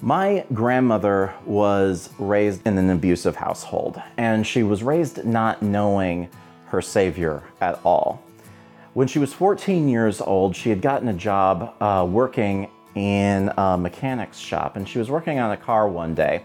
My grandmother was raised in an abusive household, and she was raised not knowing her Savior at all. When she was 14 years old, she had gotten a job uh, working in a mechanic's shop, and she was working on a car one day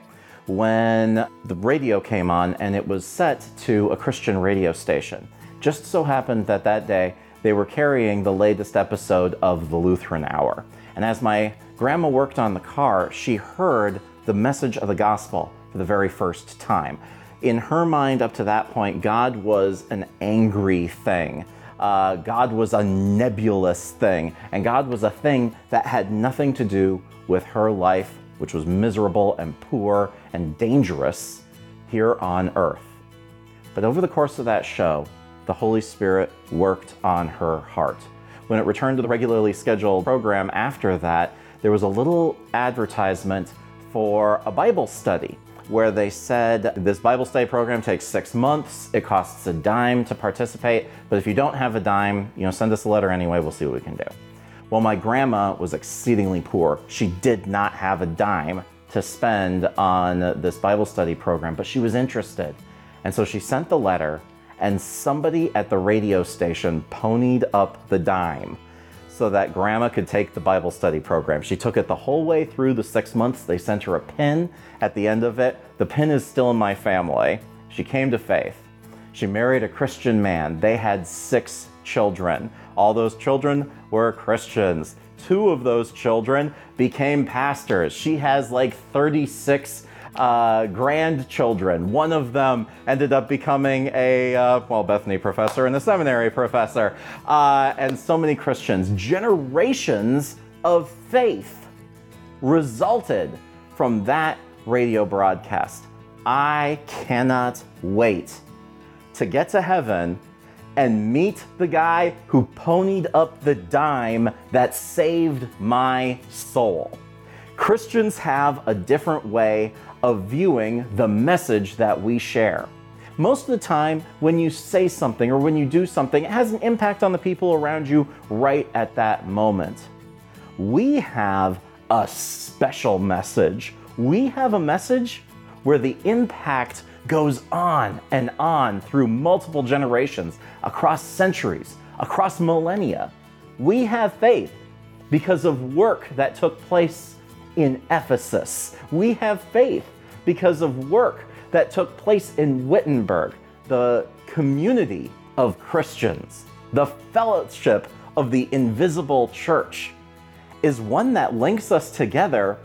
when the radio came on and it was set to a Christian radio station. Just so happened that that day they were carrying the latest episode of the Lutheran Hour. And as my grandma worked on the car, she heard the message of the gospel for the very first time. In her mind, up to that point, God was an angry thing. Uh, God was a nebulous thing, and God was a thing that had nothing to do with her life, which was miserable and poor and dangerous here on earth. But over the course of that show, the Holy Spirit worked on her heart. When it returned to the regularly scheduled program after that, there was a little advertisement for a Bible study where they said this Bible study program takes six months. It costs a dime to participate, but if you don't have a dime, you know, send us a letter anyway. We'll see what we can do. Well, my grandma was exceedingly poor. She did not have a dime to spend on this Bible study program, but she was interested. And so she sent the letter, and somebody at the radio station ponied up the dime so that grandma could take the Bible study program. She took it the whole way through the six months. They sent her a pin at the end of it. The pin is still in my family. She came to faith. She married a Christian man. They had six children. All those children were Christians. Two of those children became pastors. She has like 36 uh, grandchildren. One of them ended up becoming a, uh, well, Bethany professor and a seminary professor. Uh, and so many Christians. Generations of faith resulted from that radio broadcast. I cannot wait to get to heaven and meet the guy who ponied up the dime that saved my soul. Christians have a different way of viewing the message that we share. Most of the time, when you say something or when you do something, it has an impact on the people around you right at that moment. We have a special message. We have a message where the impact goes on and on through multiple generations, across centuries, across millennia. We have faith because of work that took place in Ephesus. We have faith because of work that took place in Wittenberg, the community of Christians, the fellowship of the invisible church, is one that links us together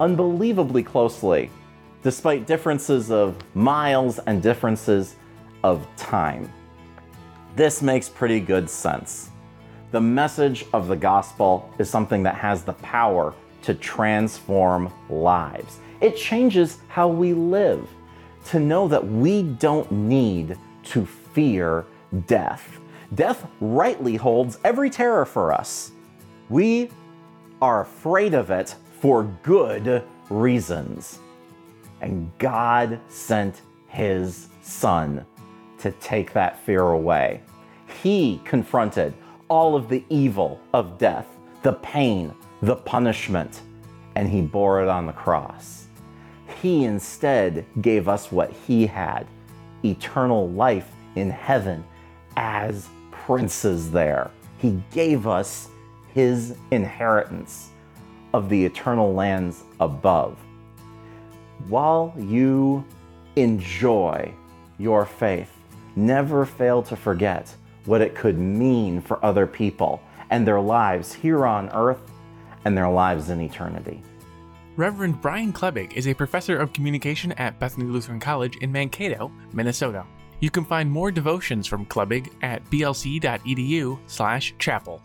unbelievably closely, despite differences of miles and differences of time. This makes pretty good sense. The message of the gospel is something that has the power to transform lives. It changes how we live to know that we don't need to fear death. Death rightly holds every terror for us. We are afraid of it for good reasons. And God sent His Son to take that fear away. He confronted all of the evil of death, the pain, the punishment, and He bore it on the cross. He instead gave us what He had eternal life in heaven as princes there. He gave us His inheritance of the eternal lands above. While you enjoy your faith, never fail to forget what it could mean for other people and their lives here on earth and their lives in eternity. Reverend Brian Klebig is a professor of communication at Bethany Lutheran College in Mankato, Minnesota. You can find more devotions from Klebig at blc.edu/chapel.